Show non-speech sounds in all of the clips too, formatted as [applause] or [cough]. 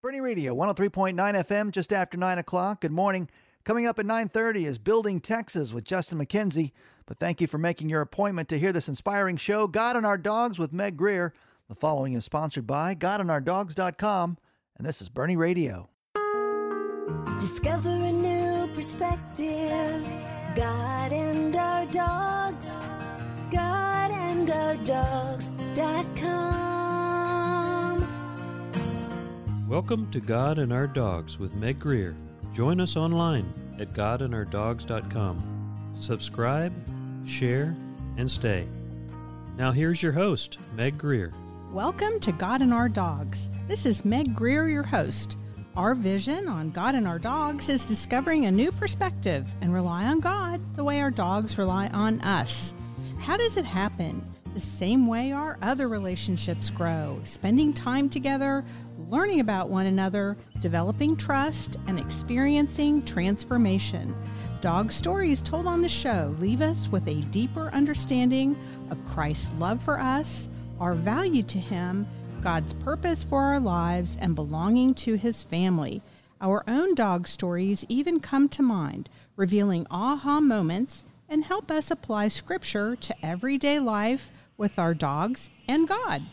Boerne Radio, 103.9 FM, just after 9 o'clock. Good morning. Coming up at 9.30 is Building Texas with Justin McKenzie. But thank you for making your appointment to hear this inspiring show, God and Our Dogs with Meg Grier. The following is sponsored by GodandOurDogs.com, and this is Boerne Radio. Discover a new perspective. God and Our Dogs. GodandOurDogs.com. Welcome to God and Our Dogs with Meg Grier. Join us online at GodandOurDogs.com. Subscribe, share, and stay. Now here's your host, Meg Grier. Welcome to God and Our Dogs. This is Meg Grier, your host. Our vision on God and Our Dogs is discovering a new perspective and rely on God the way our dogs rely on us. How does it happen? The same way our other relationships grow, spending time together, learning about one another, developing trust, and experiencing transformation. Dog stories told on the show leave us with a deeper understanding of Christ's love for us, our value to Him, God's purpose for our lives, and belonging to His family. Our own dog stories even come to mind, revealing aha moments and help us apply Scripture to everyday life with our dogs and God.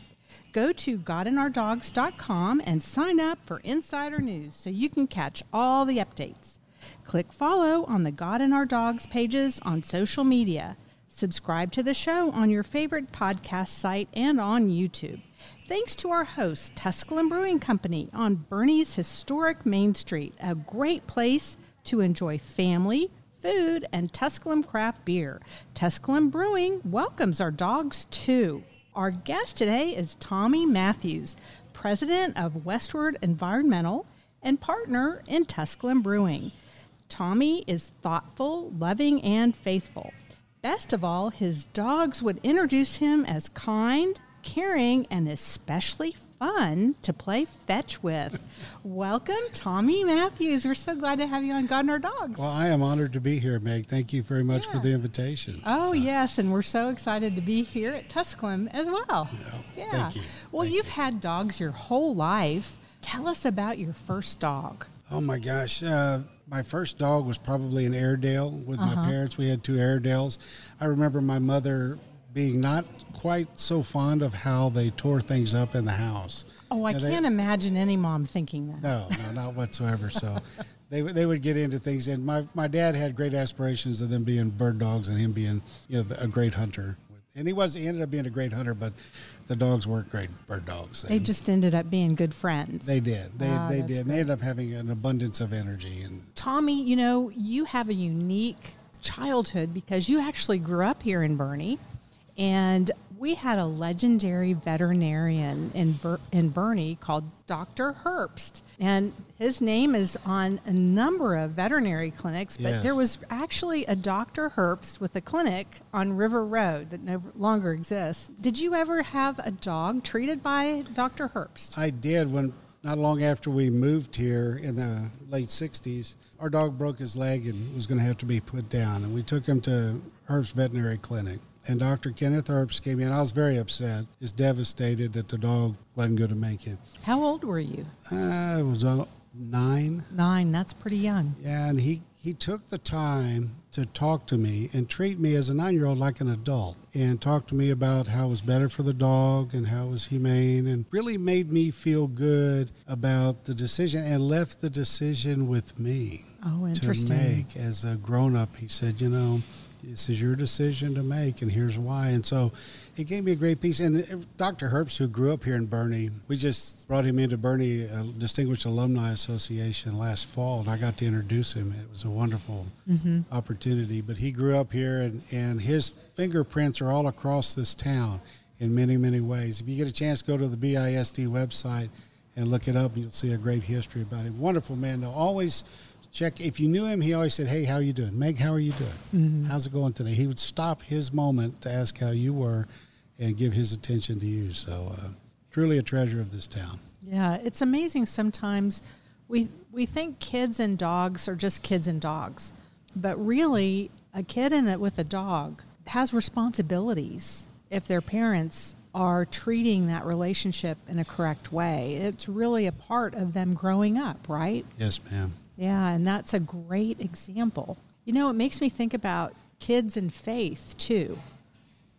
Go to GodandOurDogs.com and sign up for insider news so you can catch all the updates. Click follow on the God and Our Dogs pages on social media. Subscribe to the show on your favorite podcast site and on YouTube. Thanks to our host, Tusculum Brewing Company on Boerne's historic Main Street, a great place to enjoy family, food, and Tusculum craft beer. Tusculum Brewing welcomes our dogs too. Our guest today is Tommy Mathews, president of Westward Environmental and partner in Tusculum Brewing. Tommy is thoughtful, loving, and faithful. Best of all, his dogs would introduce him as kind, caring, and especially fun to play fetch with. Welcome, Tommy Mathews. We're so glad to have you on God and Our Dogs. Well, I am honored to be here, Meg. Thank you very much Yeah. for the invitation. Oh, So, yes, and we're so excited to be here at Tusculum as well. Yeah, thank you. Well, Thank you've you. had dogs your whole life. Tell us about your first dog. Oh my gosh. Uh, my first dog was probably an Airedale with Uh-huh. my parents. We had two Airedales. I remember my mother being not quite so fond of how they tore things up in the house. Oh, I they- can't imagine any mom thinking that. No, no, not whatsoever. So [laughs] they would- they would get into things, and my my dad had great aspirations of them being bird dogs and him being you know a great hunter. And he was he ended up being a great hunter, but the dogs weren't great bird dogs. They just ended up being good friends. They did. They Ah, they did. And they ended up having an abundance of energy and Tommy, you know, you have a unique childhood because you actually grew up here in Boerne, and we had a legendary veterinarian in Ber- in Boerne called Dr. Herbst, and his name is on a number of veterinary clinics. But Yes. there was actually a Dr. Herbst with a clinic on River Road that no longer exists. Did you ever have a dog treated by Dr. Herbst? I did when not long after we moved here in the late 60s, our dog broke his leg and was going to have to be put down. And we took him to Herbst Veterinary Clinic. And Dr. Kenneth Herbst came in. I was very upset, just devastated that the dog wasn't going to make it. How old were you? Uh, it was uh, nine. Nine. That's pretty young. Yeah, and he, he took the time to talk to me and treat me as a nine year old like an adult and talk to me about how it was better for the dog and how it was humane and really made me feel good about the decision and left the decision with me Oh, to make as a grown up. He said, you know, this is your decision to make, and here's why. And so it gave me a great piece. And Dr. Herbst, who grew up here in Boerne, we just brought him into Boerne uh, Distinguished Alumni Association last fall, and I got to introduce him. It was a wonderful opportunity. But he grew up here, and, and his fingerprints are all across this town in many, many ways. If you get a chance, go to the BISD website and look it up, and you'll see a great history about him. Wonderful man, though. Always check. If you knew him, he always said, "Hey, how are you doing, Meg? How are you doing? How's it going today?" He would stop his moment to ask how you were, and give his attention to you. So, uh, truly a treasure of this town. Yeah, it's amazing sometimes we we think kids and dogs are just kids and dogs. But really, a kid in it with a dog has responsibilities if their parents are treating that relationship in a correct way. It's really a part of them growing up, right? Yes, ma'am. Yeah, and that's a great example. You know, it makes me think about kids and faith too,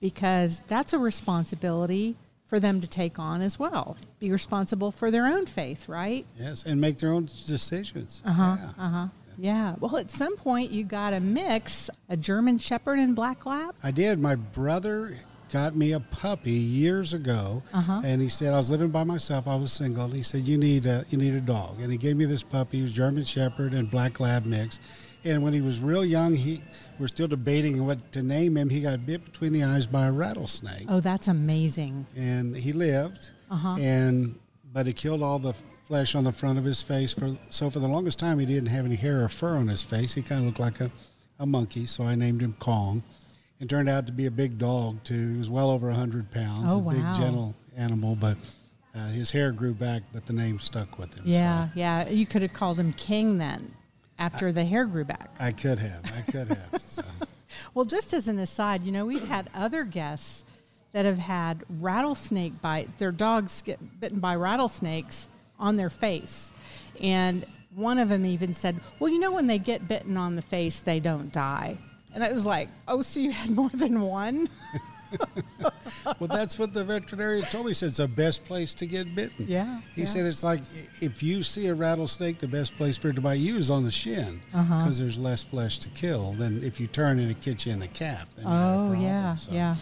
because that's a responsibility for them to take on as well. Be responsible for their own faith, right? Yes, and make their own decisions. Uh huh. Yeah. Uh huh. Yeah. Well, at some point, you got to mix a German Shepherd and Black Lab. I did. My brother got me a puppy years ago, Uh-huh. and he said I was living by myself. I was single, and he said you need a you need a dog, and he gave me this puppy. He was German Shepherd and Black Lab mix. And when he was real young, he we're still debating what to name him. He got bit between the eyes by a rattlesnake, Oh, that's amazing. and he lived. Uh-huh. And but it killed all the flesh on the front of his face. For so for the longest time, he didn't have any hair or fur on his face. He kind of looked like a, a monkey. So I named him Kong. It turned out to be a big dog too. He was well over hundred pounds. Oh, a big, gentle animal, but. Uh, his hair grew back, but the name stuck with him. so Yeah, yeah. You could have called him King then, after the hair grew back. I could have. I could have. [laughs] So. Well, just as an aside, you know, we've had other guests that have had rattlesnake bite. Their dogs get bitten by rattlesnakes on their face. And one of them even said, Well, you know, when they get bitten on the face, they don't die. And I was like, Oh, so you had more than one? [laughs] well, that's what the veterinarian told me. He said it's the best place to get bitten. Yeah, He yeah. said it's like if you see a rattlesnake, the best place for it to bite you is on the shin because Uh-huh. there's less flesh to kill than if you turn and it gets you in the calf. Then you a Oh, yeah, So yeah.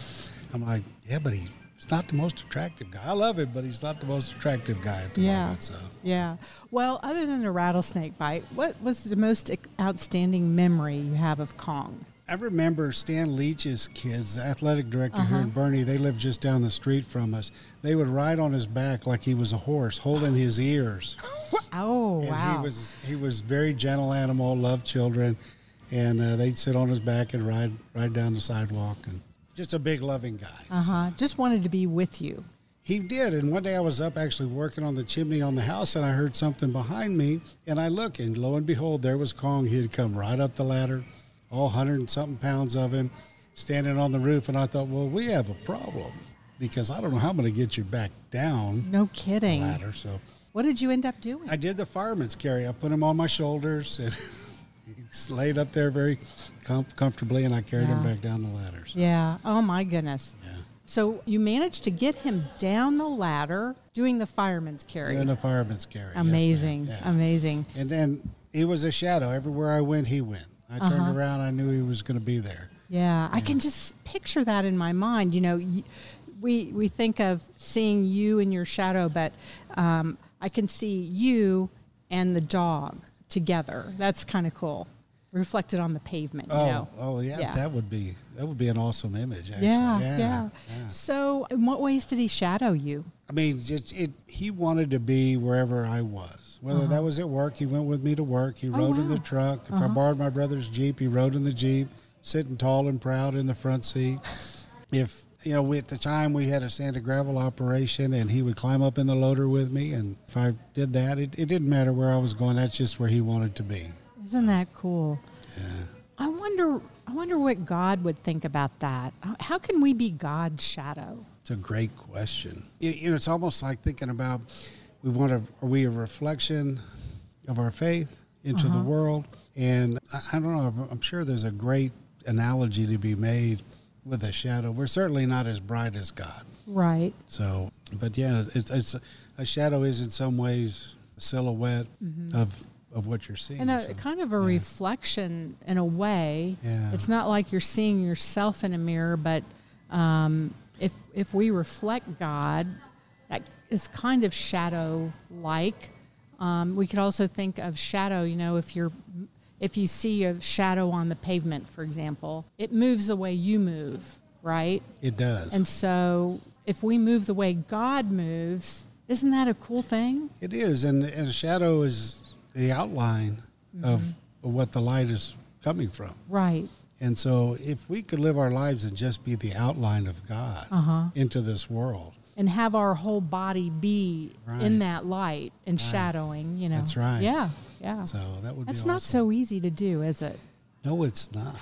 I'm like, yeah, but he's not the most attractive guy. I love him, but he's not the most attractive guy at the Yeah. moment. So Yeah. Well, other than the rattlesnake bite, what was the most outstanding memory you have of Kong? I remember Stan Leach's kids, the athletic director here Uh-huh. in Boerne. They lived just down the street from us. They would ride on his back like he was a horse, holding his ears. [laughs] Oh, And wow. he was he was very gentle animal, loved children, and uh, they'd sit on his back and ride ride down the sidewalk, and just a big loving guy. uh huh. Just wanted to be with you. He did, and one day I was up actually working on the chimney on the house, and I heard something behind me, and I look, and lo and behold, there was Kong. He had come right up the ladder, all hundred and something pounds of him, standing on the roof, and I thought, well, we have a problem because I don't know how I'm going to get you back down No the kidding. ladder. So What did you end up doing? I did the fireman's carry. I put him on my shoulders and [laughs] he laid up there very com- comfortably, and I carried him back down the ladder. So, yeah. Oh my goodness. yeah. So you managed to get him down the ladder doing the fireman's carry. Doing the fireman's carry. yes. Amazing. Yeah. Amazing. And then he was a shadow. Everywhere I went, he went. I turned Uh-huh. around, I knew he was going to be there. Yeah, I can just picture that in my mind. You know, we we think of seeing you in your shadow, but um, I can see you and the dog together. That's kind of cool, reflected on the pavement. You Oh, know. oh yeah, Yeah. that would be that would be an awesome image. Actually. Yeah, yeah, yeah, yeah. So, in what ways did he shadow you? I mean, it, it, he wanted to be wherever I was. Whether that was at work, he went with me to work. He rode in the Uh-huh. Oh. Uh-huh. truck. If I borrowed my brother's Jeep, he rode in the Jeep, sitting tall and proud in the front seat. If, you know, we, at the time we had a sand and gravel operation and he would climb up in the loader with me. And if I did that, it, it didn't matter where I was going. That's just where he wanted to be. Isn't that cool? Yeah. I wonder. I wonder what God would think about that. How can we be God's shadow? It's a great question. You know, it's almost like thinking about we want to, are we a reflection of our faith into Uh-huh. the world? And I, I don't know, I'm sure there's a great analogy to be made with a shadow. We're certainly not as bright as God. Right. So, but yeah, it's, it's a shadow is in some ways a silhouette of, of what you're seeing. and a so, kind of a yeah. reflection in a way. Yeah. It's not like you're seeing yourself in a mirror, but um, if if we reflect God, that is kind of shadow like. Um, we could also think of shadow. You know, if you're if you see a shadow on the pavement, for example, it moves the way you move, right? It does. And so, if we move the way God moves, isn't that a cool thing? It is, and, and a shadow is the outline of, Mm-hmm. of what the light is coming from. Right. And so, if we could live our lives and just be the outline of God Uh-huh. into this world, and have our whole body be Right. in that light and shadowing, you know. That's right. Yeah, yeah. so that would That's be not awesome. so easy to do, is it? No, it's not.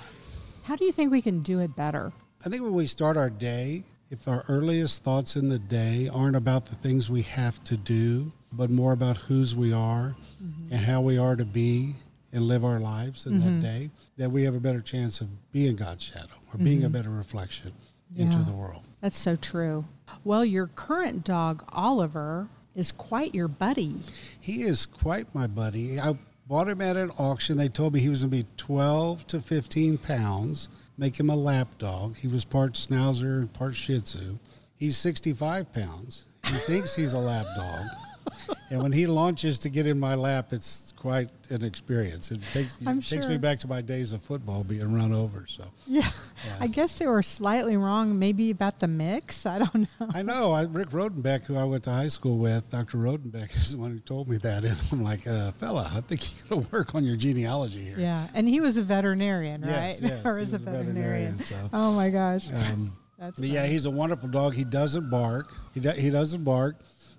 How do you think we can do it better? I think when we start our day, if our earliest thoughts in the day aren't about the things we have to do, but more about whose we are mm-hmm. and how we are to be and live our lives in that mm-hmm. day, that we have a better chance of being God's shadow or being a mm-hmm. better reflection into the world. That's so true. Well, your current dog, Oliver, is quite your buddy. He is quite my buddy. I bought him at an auction. They told me he was going to be 12 to 15 pounds, make him a lap dog. He was part schnauzer and part shih tzu. He's 65 pounds. He thinks he's a lap dog. [laughs] [laughs] And when he launches to get in my lap, it's quite an experience. It takes, it takes me back to my days of football being run over. So Yeah. I guess they were slightly wrong, maybe about the mix. I don't [laughs] know. I know I, Rick Rodenbeck, who I went to high school with, Dr. Rodenbeck is the one who told me that. And I'm like, uh, fella, I think you got to work on your genealogy here. Yeah. And he was a veterinarian, right? Yes, yes, [laughs] or he is a was a veterinarian. veterinarian, so. Oh my gosh. Um, That's but yeah, he's a wonderful dog. He doesn't bark. He, do, he doesn't bark,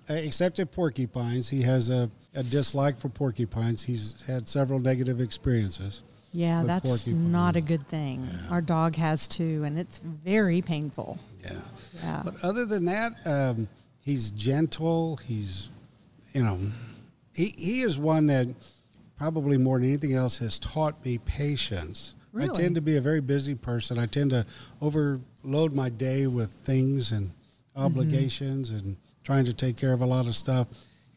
except at porcupines. He has a, a dislike for porcupines. He's had several negative experiences. Yeah, that's not a good thing. Our dog has too, and it's very painful. Yeah. Yeah. But other than that, um, he's gentle. He's, you know, he, he is one that probably more than anything else has taught me patience. I tend to be a very busy person. I tend to overload my day with things and obligations and trying to take care of a lot of stuff.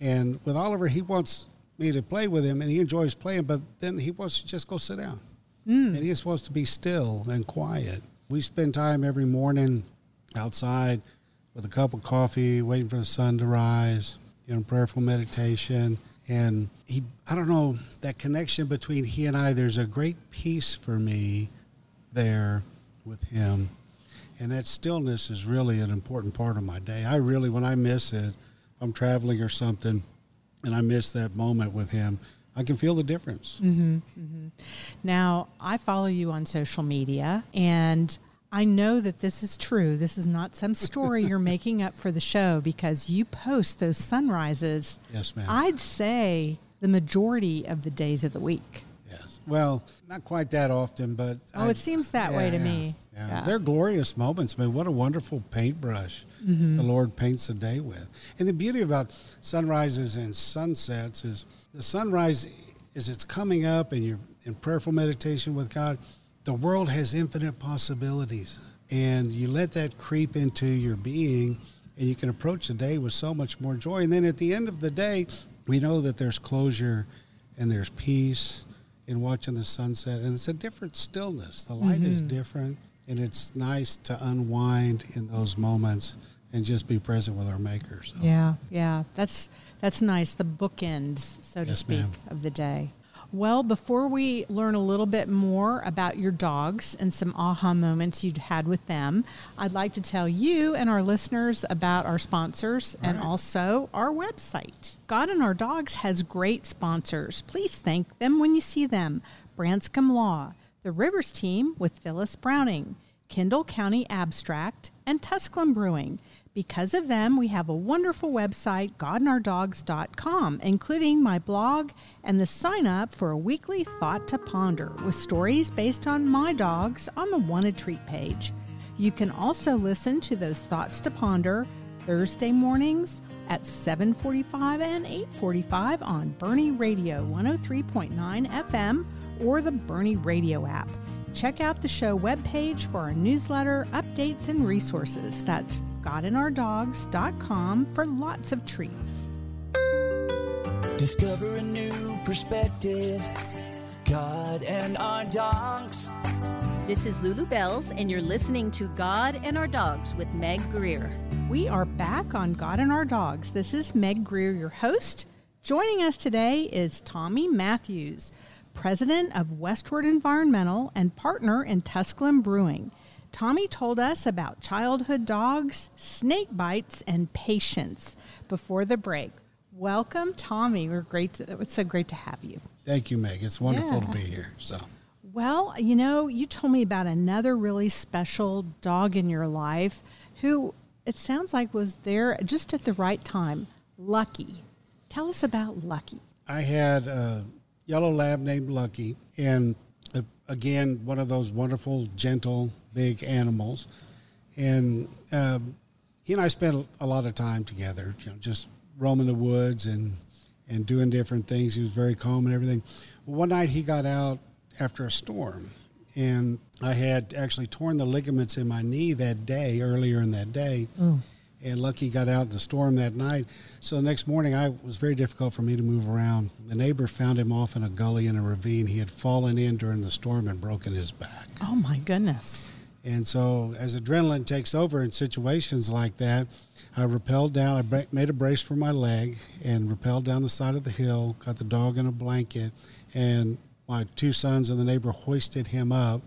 And with Oliver, he wants me to play with him and he enjoys playing, but then he wants to just go sit down. Hmm. And he just wants to be still and quiet. We spend time every morning outside with a cup of coffee, waiting for the sun to rise, you know, prayerful meditation. And he, I don't know, that connection between he and I, there's a great peace for me there with him. And that stillness is really an important part of my day. I really, when I miss it, I'm traveling or something, and I miss that moment with him, I can feel the difference. Mm-hmm, mm-hmm. Now, I follow you on social media and I know that this is true. This is not some story you're [laughs] making up for the show because you post those sunrises, Yes, ma'am. I'd say the majority of the days of the week. Well, not quite that often, but Oh, it seems that way to me. Yeah. Yeah. They're glorious moments, man. What a wonderful paintbrush Mm-hmm. the Lord paints the day with. And the beauty about sunrises and sunsets is the sunrise is it's coming up and you're in prayerful meditation with God, the world has infinite possibilities. And you let that creep into your being and you can approach the day with so much more joy. And then at the end of the day, we know that there's closure and there's peace in watching the sunset. And it's a different stillness. The light is mm-hmm. different. And it's nice to unwind in those moments and just be present with our Maker. So. Yeah, yeah. That's that's nice. The bookends, so to Yes, speak, ma'am. of the day. Well, before we learn a little bit more about your dogs and some aha moments you'd had with them, I'd like to tell you and our listeners about our sponsors and also our website. God and Our Dogs has great sponsors. Please thank them when you see them. Branscombe Law, the Rivers team with Phyllis Browning, Kendall County Abstract, and Tusculum Brewing. Because of them, we have a wonderful website, godandourdogs.com, including my blog and the sign up for a weekly Thought to Ponder with stories based on my dogs on the Wanted Treat page. You can also listen to those Thoughts to Ponder Thursday mornings at 7:45 and 8:45 on Boerne Radio 103.9 FM or the Boerne Radio app. Check out the show webpage for our newsletter, updates, and resources. That's godandourdogs.com for lots of treats. Discover a new perspective. God and our dogs. This is Lulu Bells, and you're listening to God and Our Dogs with Meg Grier. We are back on God and Our Dogs. This is Meg Grier, your host. Joining us today is Tommy Mathews, president of Westward Environmental and partner in Tusculum Brewing. Tommy told us about childhood dogs, snake bites, and patience before the break. Welcome, Tommy. We're great. To, it's so great to have you. Thank you, Meg. It's wonderful Yeah. to be here. So, Well, you know, you told me about another really special dog in your life who it sounds like was there just at the right time. Lucky. Tell us about Lucky. I had a yellow lab named Lucky, and again, one of those wonderful, gentle, big animals. and um, he and I spent a lot of time together. You know, just roaming the woods and and doing different things. He was very calm and everything. One night he got out after a storm, and I had actually torn the ligaments in my knee that day earlier in that day. And Lucky got out in the storm that night. So the next morning, I was very difficult for me to move around. The neighbor found him off in a gully in a ravine. He had fallen in during the storm and broken his back. Oh my goodness. And so, as adrenaline takes over in situations like that, I rappelled down. I made a brace for my leg and rappelled down the side of the hill. Got the dog in a blanket, and my two sons and the neighbor hoisted him up,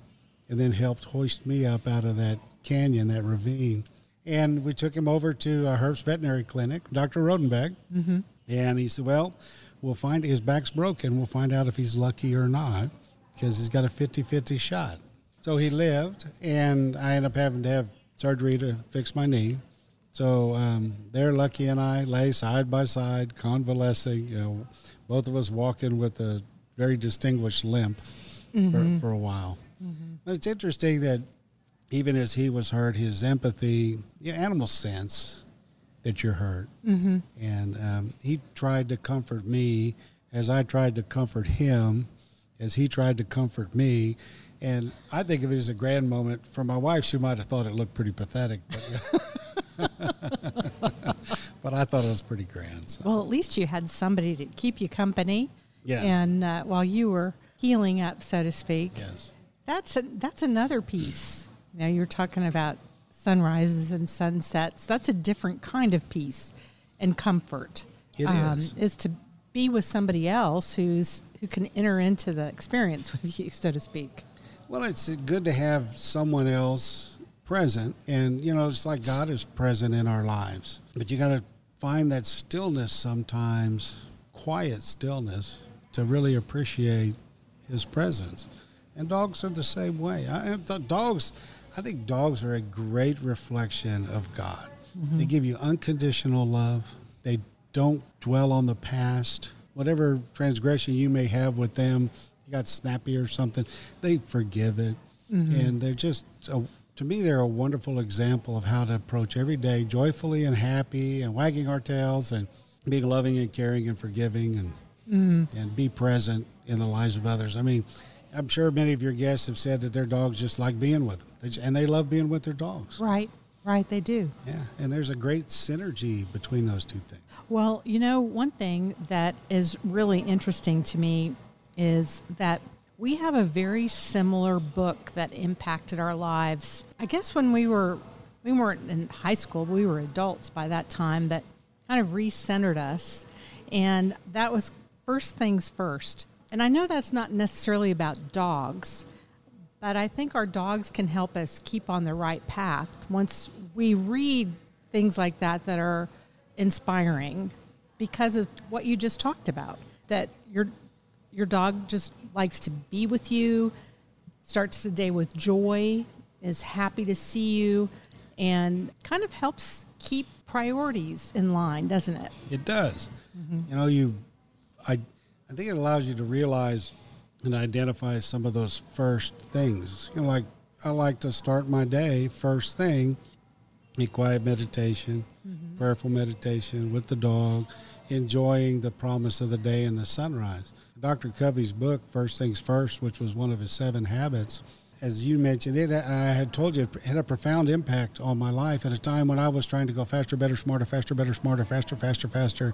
and then helped hoist me up out of that canyon, that ravine. And we took him over to uh, Herbst Veterinary Clinic, Dr. Rodenbeck, mm-hmm. and he said, "Well, we'll find his back's broken. We'll find out if he's lucky or not, because he's got a 50-50 shot." So he lived, and I ended up having to have surgery to fix my knee. So um, there, Lucky and I lay side by side, convalescing. You know, both of us walking with a very distinguished limp for, for a while. But it's interesting that even as he was hurt, his empathy, yeah, animals sense that you're hurt, mm-hmm. and um, he tried to comfort me as I tried to comfort him, as he tried to comfort me. And I think of it as a grand moment. For my wife, she might have thought it looked pretty pathetic, but, [laughs] but I thought it was pretty grand. So. Well, at least you had somebody to keep you company. Yes. And uh, while you were healing up, so to speak. Yes. That's a, that's another piece. Now you're talking about sunrises and sunsets. That's a different kind of peace and comfort. It um, is. is to be with somebody else who's who can enter into the experience [laughs] with you, so to speak. Well, it's good to have someone else present, and you know, it's like God is present in our lives. But you got to find that stillness sometimes, quiet stillness, to really appreciate His presence. And dogs are the same way. I, the dogs, I think dogs are a great reflection of God. Mm-hmm. They give you unconditional love. They don't dwell on the past. Whatever transgression you may have with them, you got snappy or something, they forgive it. Mm-hmm. And they're just, a, to me, they're a wonderful example of how to approach every day joyfully and happy and wagging our tails and being loving and caring and forgiving and, mm-hmm. and be present in the lives of others. I mean, I'm sure many of your guests have said that their dogs just like being with them, They and they love being with their dogs. Right. Right. They do. Yeah, and there's a great synergy between those two things. Well, you know, one thing that is really interesting to me is that we have a very similar book that impacted our lives. I guess when we were we weren't in high school, we were adults by that time that kind of recentered us. And that was first things first. And I know that's not necessarily about dogs, but I think our dogs can help us keep on the right path once we read things like that that are inspiring because of what you just talked about that your your dog just likes to be with you starts the day with joy is happy to see you and kind of helps keep priorities in line doesn't it It does. Mm-hmm. You know, you, I, I think it allows you to realize and identify some of those first things. You know, like I like to start my day first thing, a quiet meditation, mm-hmm. prayerful meditation with the dog, enjoying the promise of the day and the sunrise. Dr. Covey's book, First Things First, which was one of his seven habits, as you mentioned, it I had told you it had a profound impact on my life at a time when I was trying to go faster, better, smarter, faster, better, smarter, faster, faster, faster.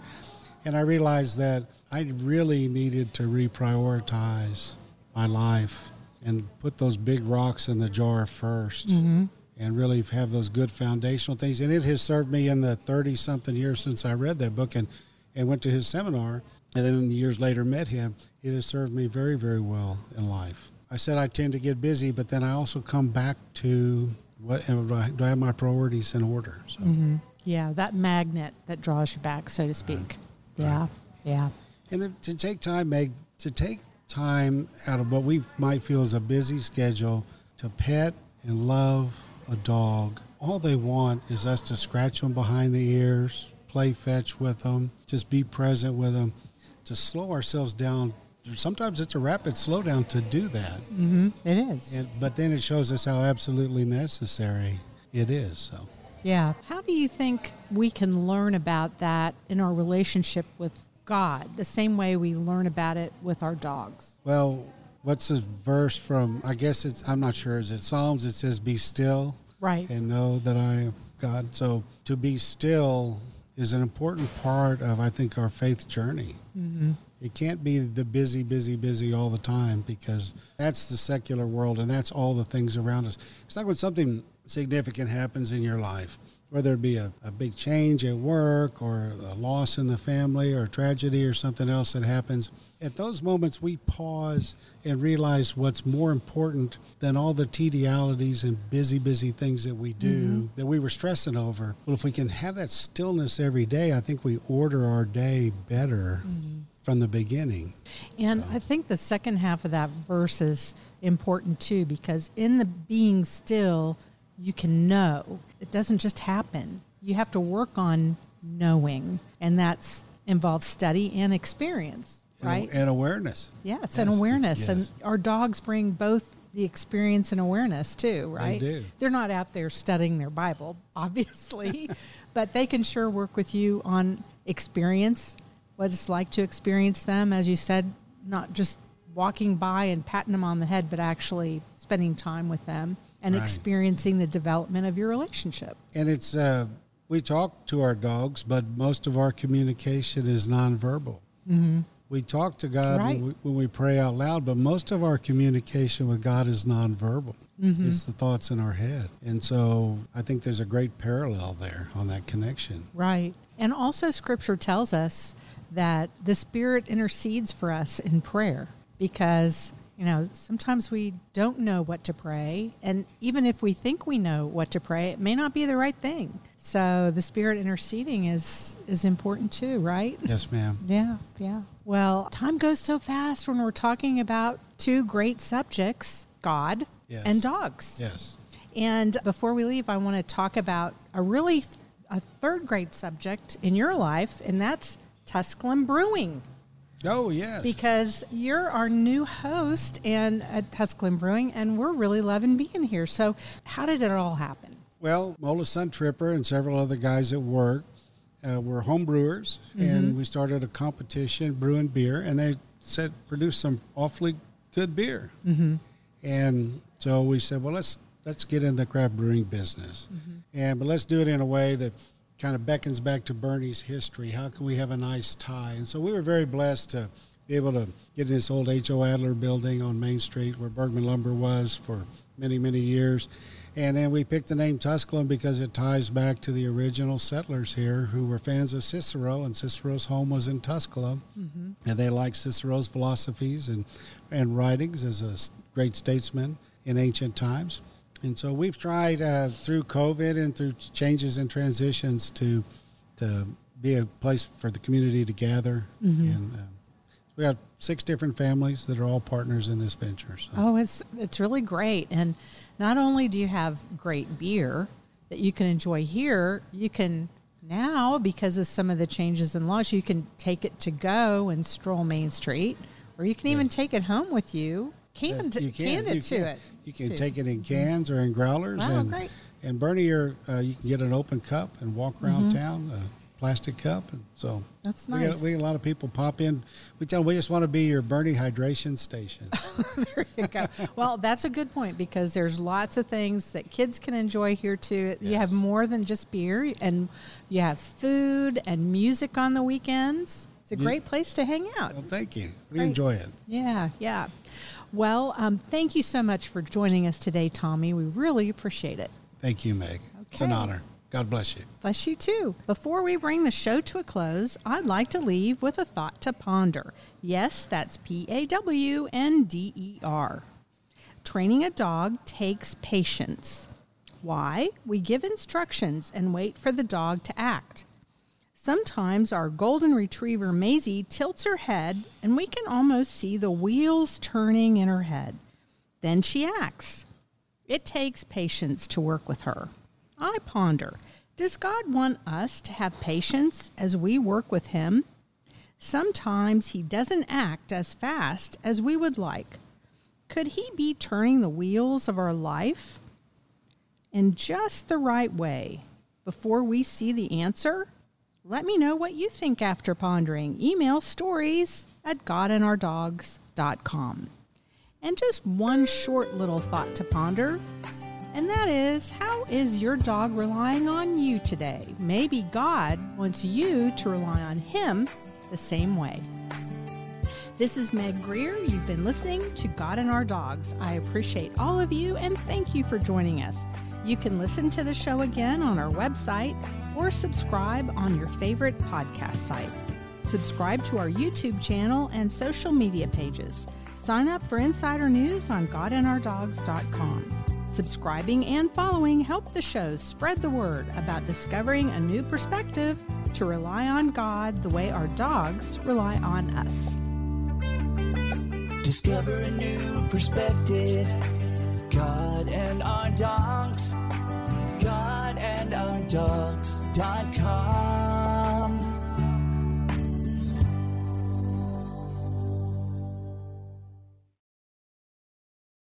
And I realized that I really needed to reprioritize my life and put those big rocks in the jar 1st mm-hmm. and really have those good foundational things. And it has served me in the 30 something years since I read that book and, and went to his seminar and then years later met him. It has served me very, very well in life. I said I tend to get busy, but then I also come back to what uh, do I, do I have my priorities in order? So. Mm-hmm. yeah that magnet that draws you back so to speak yeah yeah And to take time, Meg, to take time out of what we might feel is a busy schedule to pet and love a dog. All they want is us to scratch them behind the ears, play fetch with them, just be present with them, to slow ourselves down. Sometimes it's a rapid slowdown to do that. mm-hmm. it is And, but then it shows us how absolutely necessary it is. So Yeah. How do you think we can learn about that in our relationship with God, the same way we learn about it with our dogs? well, what's this verse from? I guess it's I'm not sure. Is it Psalms? It says, "Be still Right. and know that I am God." So to be still is an important part of I think our faith journey. Mm-hmm. It can't be the busy, busy, busy all the time because that's the secular world and that's all the things around us. It's like when something significant happens in your life, whether it be a, a big change at work or a loss in the family or tragedy or something else that happens. At those moments, we pause and realize what's more important than all the tedialities and busy, busy things that we do mm-hmm. that we were stressing over. Well, if we can have that stillness every day, I think we order our day better mm-hmm. from the beginning. And I think the second half of that verse is important too, because in the being still, you can know. It doesn't just happen. You have to work on knowing, and that's involves study and experience, right? And awareness. yeah, it's an Yes, awareness, and our dogs bring both the experience and awareness too, right? They do. They're not out there studying their Bible, [laughs] obviously, [laughs] but they can sure work with you on experience, what it's like to experience them, as you said, not just walking by and patting them on the head, but actually spending time with them and Right. experiencing the development of your relationship. And it's uh, we talk to our dogs, but most of our communication is nonverbal. Mm-hmm. We talk to God Right. when, we, when we pray out loud, but most of our communication with God is nonverbal. Mm-hmm. It's the thoughts in our head, and so I think there's a great parallel there on that connection. Right. And also, scripture tells us that the Spirit intercedes for us in prayer because, you know, sometimes we don't know what to pray. And even if we think we know what to pray, it may not be the right thing. So the Spirit interceding is, is important too, right? Yes, ma'am. Yeah, yeah. Well, time goes so fast when we're talking about two great subjects God Yes. and dogs. Yes. And before we leave, I want to talk about a really th- a third grade subject in your life, and that's Tusculum Brewing. Oh, yes. Because you're our new host and at Tusculum Brewing, and we're really loving being here. So, how did it all happen? Well, Mola Sun Tripper and several other guys at work uh, were home brewers, and we started a competition brewing beer, and they said produce some awfully good beer. Mm-hmm. And so we said, well, let's let's get in the craft brewing business, and but let's do it in a way that kind of beckons back to Boerne's history. How can we have a nice tie? And so we were very blessed to be able to get in this old H.O. Adler building on Main Street where Bergman Lumber was for many, many years. And then we picked the name Tusculum because it ties back to the original settlers here who were fans of Cicero, and Cicero's home was in Tusculum. Mm-hmm. And they liked Cicero's philosophies and, and writings as a great statesman in ancient times. And so we've tried uh, through COVID and through changes and transitions to to be a place for the community to gather. And uh, we have six different families that are all partners in this venture. So. Oh, it's it's really great. And not only do you have great beer that you can enjoy here, you can now because of some of the changes in laws, you can take it to go and stroll Main Street, or you can even take it home with you. Can, you can, can it you to can. it. You can too. take it in cans or in growlers. Wow, and, great. And uh, you can get an open cup and walk around Mm-hmm. town, a plastic cup. And so That's we, got, we got a lot of people pop in. We tell them we just want to be your Boerne hydration station. [laughs] there you go. Well, that's a good point because there's lots of things that kids can enjoy here too. You have more than just beer, and you have food and music on the weekends. It's a great place to hang out. well, thank you. We Great. enjoy it. Yeah, yeah. Well, um, thank you so much for joining us today, Tommy. We really appreciate it. Thank you, Meg. It's an honor. God bless you. Bless you too. Before we bring the show to a close, I'd like to leave with a thought to ponder. Yes, that's P A W N D E R. Training a dog takes patience. Why? We give instructions and wait for the dog to act. Sometimes our golden retriever Maisie tilts her head and we can almost see the wheels turning in her head. Then she acts. It takes patience to work with her. I ponder Does God want us to have patience as we work with Him? Sometimes He doesn't act as fast as we would like. Could He be turning the wheels of our life? in just the right way before we see the answer? Let me know what you think after pondering. Email stories at godandourdogs.com. And just one short little thought to ponder, and that is how is your dog relying on you today? Maybe God wants you to rely on Him the same way. This is Meg Grier. You've been listening to God and Our Dogs. I appreciate all of you and thank you for joining us. You can listen to the show again on our website or subscribe on your favorite podcast site. Subscribe to our YouTube channel and social media pages. Sign up for insider news on godandourdogs.com. Subscribing and following help the show spread the word about discovering a new perspective to rely on God the way our dogs rely on us. Discover a new perspective. God and our dogs. God and our dogs.com.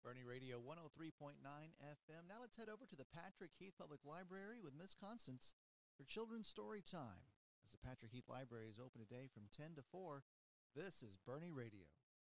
Boerne Radio 103.9 FM. Now let's head over to the Patrick Heath Public Library with Miss Constance for Children's Story Time. As the Patrick Heath Library is open today from 10 to 4, this is Boerne Radio.